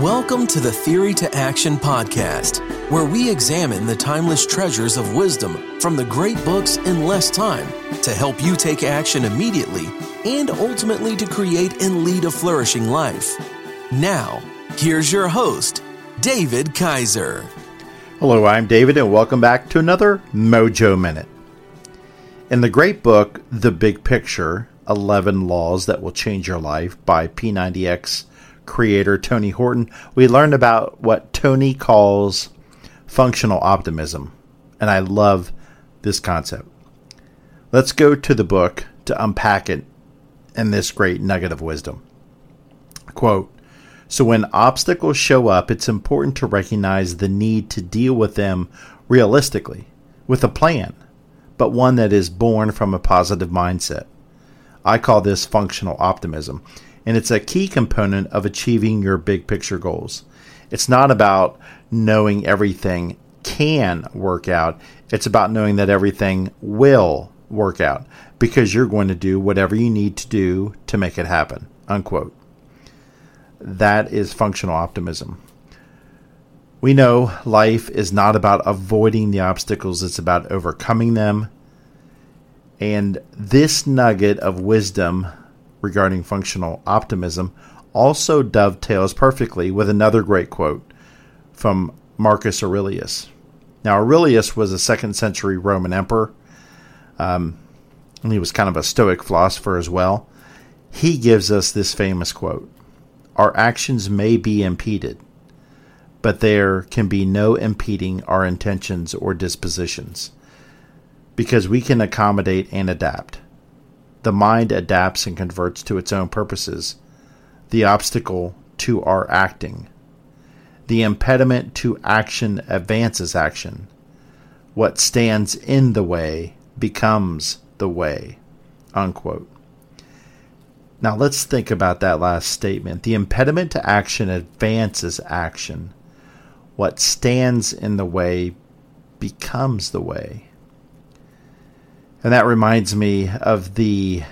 Welcome to the Theory to Action podcast, where we examine the timeless treasures of wisdom from the great books in less time to help you take action immediately and ultimately to create and lead a flourishing life. Now, here's your host, David Kaiser. Hello, I'm David, and welcome back to another Mojo Minute. In the great book, The Big Picture 11 Laws That Will Change Your Life by P90X creator Tony Horton, we learned about what Tony calls functional optimism. And I love this concept. Let's go to the book to unpack it and this great nugget of wisdom. Quote So, when obstacles show up, it's important to recognize the need to deal with them realistically, with a plan, but one that is born from a positive mindset. I call this functional optimism and it's a key component of achieving your big picture goals. It's not about knowing everything can work out, it's about knowing that everything will work out because you're going to do whatever you need to do to make it happen. Unquote. That is functional optimism. We know life is not about avoiding the obstacles, it's about overcoming them. And this nugget of wisdom regarding functional optimism also dovetails perfectly with another great quote from Marcus Aurelius. Now, Aurelius was a second century Roman emperor, um, and he was kind of a Stoic philosopher as well. He gives us this famous quote Our actions may be impeded, but there can be no impeding our intentions or dispositions, because we can accommodate and adapt the mind adapts and converts to its own purposes, the obstacle to our acting. The impediment to action advances action. What stands in the way becomes the way. Unquote. Now let's think about that last statement. The impediment to action advances action. What stands in the way becomes the way. And that reminds me of the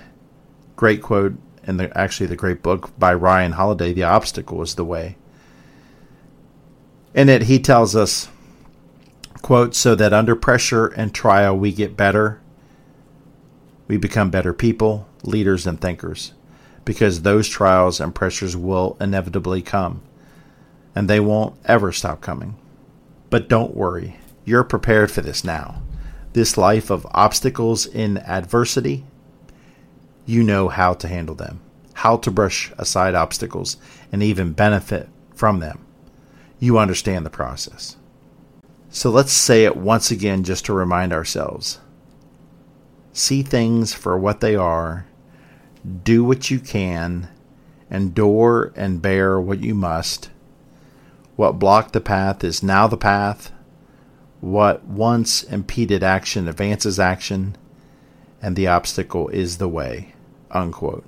great quote and the actually the great book by Ryan Holiday, The Obstacle is the Way. In it he tells us quote so that under pressure and trial we get better we become better people, leaders and thinkers because those trials and pressures will inevitably come and they won't ever stop coming. But don't worry, you're prepared for this now this life of obstacles in adversity, you know how to handle them, how to brush aside obstacles, and even benefit from them. You understand the process. So let's say it once again just to remind ourselves see things for what they are, do what you can, endure and bear what you must. What blocked the path is now the path what once impeded action advances action, and the obstacle is the way. Unquote.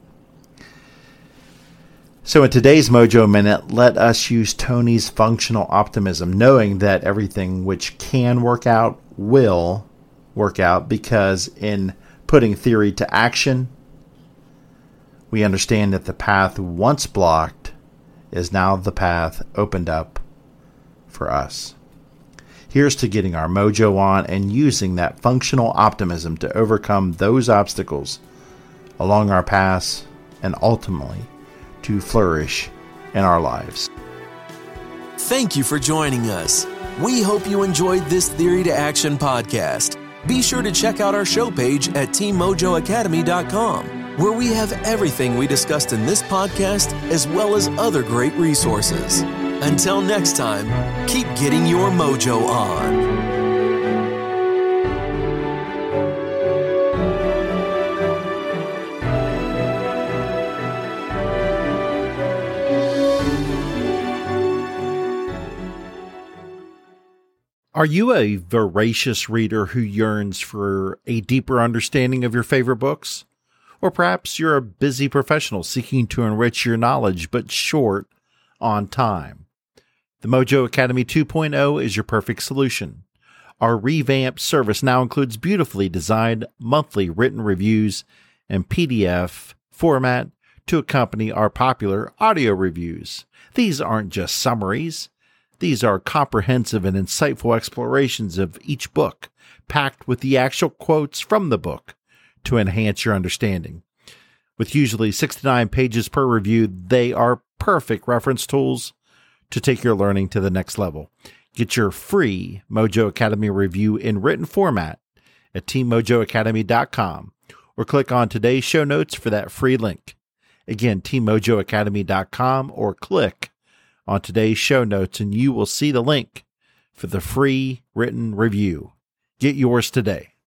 So, in today's Mojo Minute, let us use Tony's functional optimism, knowing that everything which can work out will work out because in putting theory to action, we understand that the path once blocked is now the path opened up for us. Here's to getting our mojo on and using that functional optimism to overcome those obstacles along our paths and ultimately to flourish in our lives. Thank you for joining us. We hope you enjoyed this Theory to Action podcast. Be sure to check out our show page at teammojoacademy.com, where we have everything we discussed in this podcast as well as other great resources. Until next time, keep getting your mojo on. Are you a voracious reader who yearns for a deeper understanding of your favorite books? Or perhaps you're a busy professional seeking to enrich your knowledge but short on time. The Mojo Academy 2.0 is your perfect solution. Our revamped service now includes beautifully designed monthly written reviews and PDF format to accompany our popular audio reviews. These aren't just summaries. These are comprehensive and insightful explorations of each book, packed with the actual quotes from the book to enhance your understanding. With usually 69 pages per review, they are perfect reference tools to take your learning to the next level. Get your free Mojo Academy review in written format at teammojoacademy.com or click on today's show notes for that free link. Again, teammojoacademy.com or click on today's show notes and you will see the link for the free written review. Get yours today.